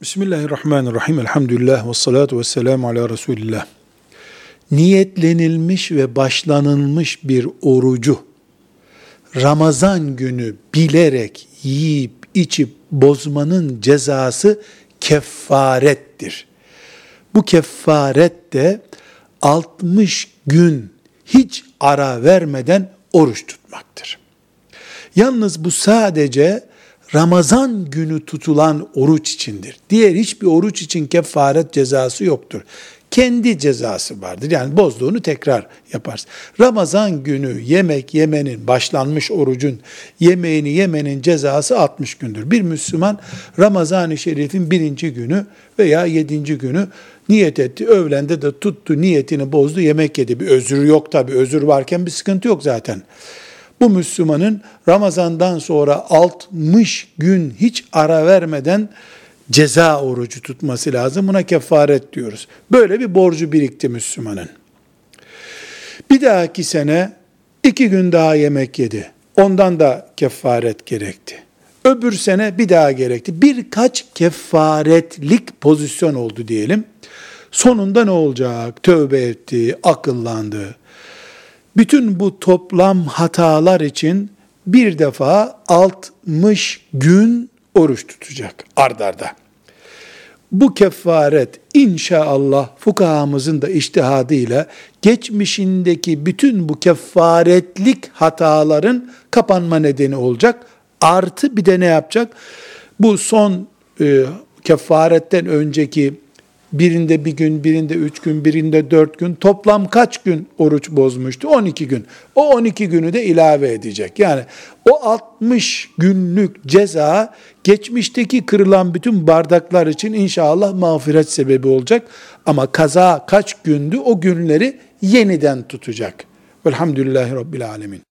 Bismillahirrahmanirrahim. Elhamdülillah ve salatu ve selamu ala Resulillah. Niyetlenilmiş ve başlanılmış bir orucu Ramazan günü bilerek yiyip içip bozmanın cezası kefarettir. Bu kefaret de 60 gün hiç ara vermeden oruç tutmaktır. Yalnız bu sadece Ramazan günü tutulan oruç içindir. Diğer hiçbir oruç için kefaret cezası yoktur. Kendi cezası vardır. Yani bozduğunu tekrar yaparsın. Ramazan günü yemek yemenin, başlanmış orucun yemeğini yemenin cezası 60 gündür. Bir Müslüman Ramazan-ı Şerif'in birinci günü veya yedinci günü niyet etti. Öğlende de tuttu, niyetini bozdu, yemek yedi. Bir özür yok tabi. Özür varken bir sıkıntı yok zaten bu Müslümanın Ramazan'dan sonra 60 gün hiç ara vermeden ceza orucu tutması lazım. Buna kefaret diyoruz. Böyle bir borcu birikti Müslümanın. Bir dahaki sene iki gün daha yemek yedi. Ondan da kefaret gerekti. Öbür sene bir daha gerekti. Birkaç kefaretlik pozisyon oldu diyelim. Sonunda ne olacak? Tövbe etti, akıllandı. Bütün bu toplam hatalar için bir defa 60 gün oruç tutacak ardarda. Bu kefaret inşallah fukahamızın da iştihadıyla geçmişindeki bütün bu kefaretlik hataların kapanma nedeni olacak. Artı bir de ne yapacak? Bu son e, kefaretten önceki Birinde bir gün, birinde üç gün, birinde dört gün. Toplam kaç gün oruç bozmuştu? 12 gün. O 12 günü de ilave edecek. Yani o 60 günlük ceza geçmişteki kırılan bütün bardaklar için inşallah mağfiret sebebi olacak. Ama kaza kaç gündü o günleri yeniden tutacak. Velhamdülillahi Rabbil Alemin.